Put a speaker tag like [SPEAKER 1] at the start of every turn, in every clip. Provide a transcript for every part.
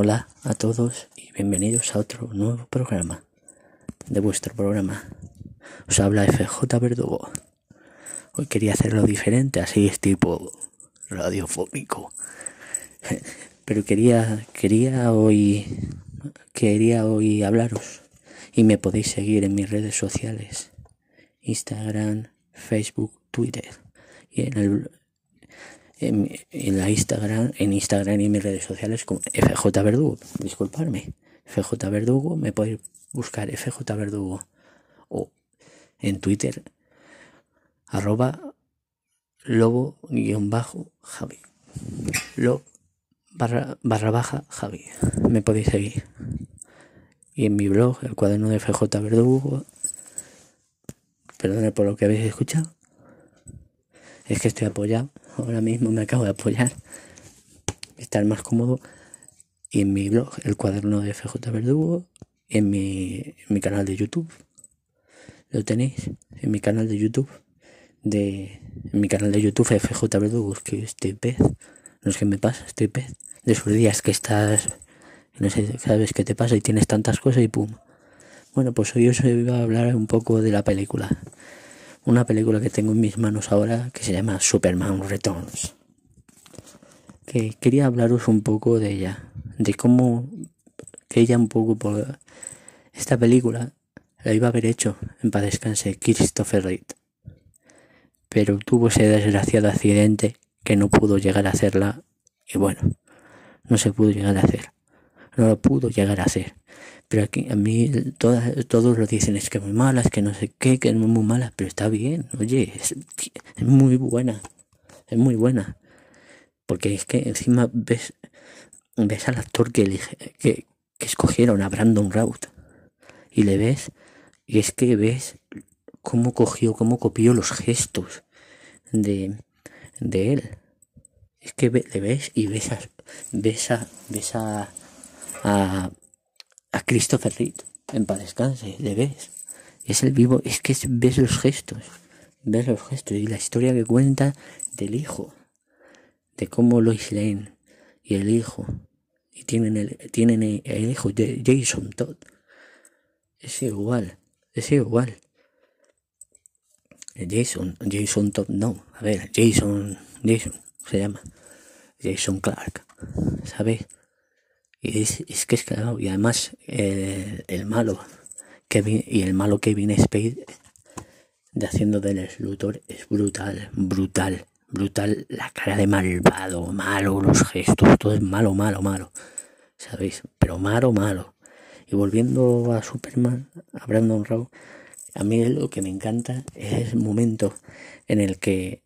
[SPEAKER 1] Hola a todos y bienvenidos a otro nuevo programa de vuestro programa. Os habla FJ Verdugo. Hoy quería hacerlo diferente, así es tipo radiofónico. Pero quería quería hoy quería hoy hablaros y me podéis seguir en mis redes sociales. Instagram, Facebook, Twitter y en el en, la Instagram, en Instagram y en mis redes sociales como FJ Verdugo. Disculparme. FJ Verdugo, me podéis buscar FJ Verdugo o en Twitter arroba lobo guion bajo Javi. Lo barra, barra baja Javi. Me podéis seguir. Y en mi blog, el cuaderno de FJ Verdugo, perdone por lo que habéis escuchado, es que estoy apoyado ahora mismo me acabo de apoyar, estar más cómodo. Y en mi blog, el cuaderno de FJ Verdugo, en mi, canal de YouTube. Lo tenéis en mi canal de YouTube. De, en mi canal de YouTube FJ Verdugo, es que estoy pez. No sé qué me pasa, estoy pez. De esos días que estás, no sé, vez que te pasa y tienes tantas cosas y pum. Bueno, pues hoy os iba a hablar un poco de la película una película que tengo en mis manos ahora que se llama Superman Returns. Que quería hablaros un poco de ella, de cómo que ella un poco por esta película la iba a haber hecho en paz descanse Christopher Reed. Pero tuvo ese desgraciado accidente que no pudo llegar a hacerla y bueno, no se pudo llegar a hacer. No lo pudo llegar a hacer. Pero aquí a mí todas, todos lo dicen, es que muy mala, es que no sé qué, que es muy mala, pero está bien, oye, es, muy buena, es muy buena. Porque es que encima ves, ves al actor que, elige, que, que escogieron a Brandon Routh y le ves, y es que ves cómo cogió, cómo copió los gestos de, de él. Es que le ves y ves a, ves a, ves a, a a Christopher Reed en paz descanse, le ves. Es el vivo, es que ves los gestos, ves los gestos y la historia que cuenta del hijo, de cómo Lois Lane y el hijo, y tienen el, tienen el, hijo de Jason Todd. Es igual, es igual. Jason, Jason Todd, no, a ver, Jason, Jason, se llama. Jason Clark, ¿sabes? Y es, que es claro, y además eh, el malo Kevin, y el malo Kevin Spade de haciendo del Luthor es brutal, brutal, brutal. La cara de malvado, malo, los gestos, todo es malo, malo, malo. ¿Sabéis? Pero malo, malo. Y volviendo a Superman, a Brandon Raw, a mí lo que me encanta es el momento en el que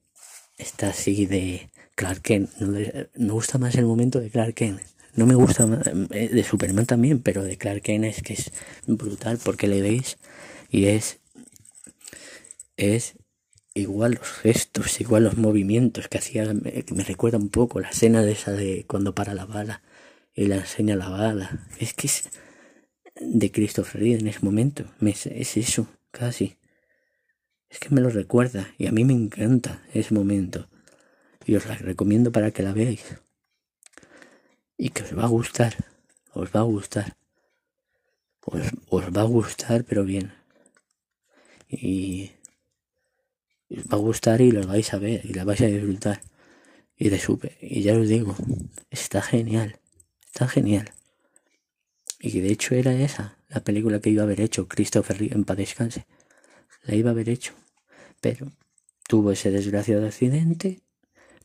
[SPEAKER 1] está así de Clark Kent. me gusta más el momento de Clark Kent no me gusta eh, de Superman también, pero de Clark Kent es que es brutal porque le veis y es es igual los gestos, igual los movimientos que hacía, me, me recuerda un poco la escena de esa de cuando para la bala y le enseña la bala. Es que es de Christopher Reed en ese momento, es eso, casi. Es que me lo recuerda y a mí me encanta ese momento. Y os la recomiendo para que la veáis y que os va a gustar, os va a gustar, os, os va a gustar pero bien. Y os va a gustar y lo vais a ver y la vais a disfrutar. Y de supe y ya os digo está genial está genial. Y de hecho era esa la película que iba a haber hecho Christopher en paz descanse. La iba a haber hecho pero tuvo ese desgraciado accidente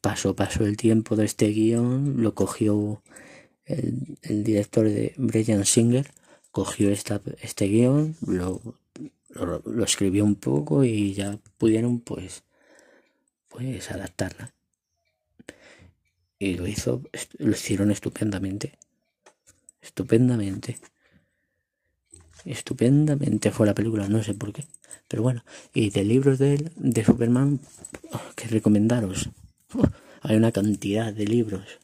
[SPEAKER 1] pasó pasó el tiempo de este guion lo cogió el, director de Brian Singer cogió esta, este guion, lo, lo, escribió un poco y ya pudieron pues, pues adaptarla. Y lo hizo, lo hicieron estupendamente. Estupendamente. Estupendamente fue la película, no sé por qué. Pero bueno, y de libros de, de Superman, oh, que recomendaros. Hay una cantidad de libros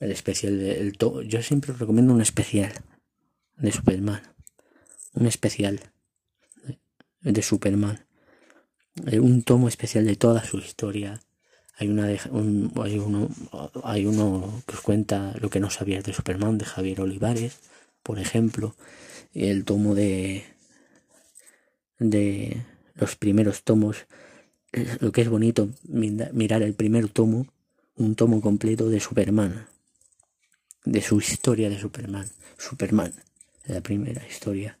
[SPEAKER 1] el especial de yo siempre recomiendo un especial de Superman un especial de, Superman. Eh, un tomo especial de toda su historia. Hay, una un, hay, uno, hay uno que os cuenta lo que no sabías de Superman, de Javier Olivares, por ejemplo, el tomo de, de los primeros tomos, lo que es bonito mirar el primer tomo, un tomo completo de Superman, de su historia de Superman, Superman, la primera historia,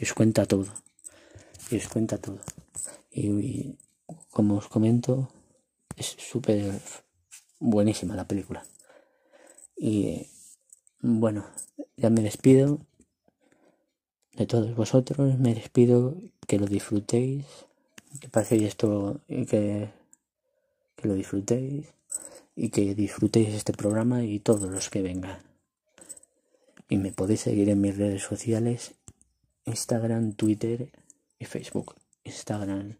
[SPEAKER 1] os cuenta todo, os cuenta todo. y como os comento, es súper buenísima la película. Y bueno, ya me despido de todos vosotros, me despido, que lo disfrutéis, que paséis esto y que, que lo disfrutéis y que disfrutéis este programa y todos los que vengan. Y me podéis seguir en mis redes sociales, Instagram, Twitter y Facebook. Instagram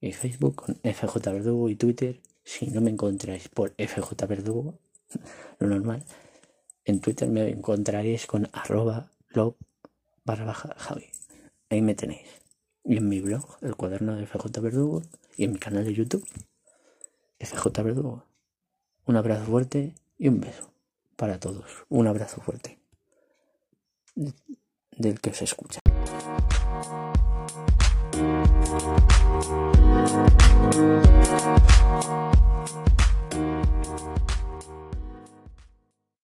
[SPEAKER 1] y Facebook con FJ Verdugo y Twitter. Si no me encontráis por FJ Verdugo, lo normal, en Twitter me encontraréis con arroba log barra baja Javi. Ahí me tenéis. Y en mi blog, el cuaderno de FJ Verdugo, y en mi canal de YouTube, FJ Verdugo. Un abrazo fuerte y un beso para todos. Un abrazo fuerte del que se escucha.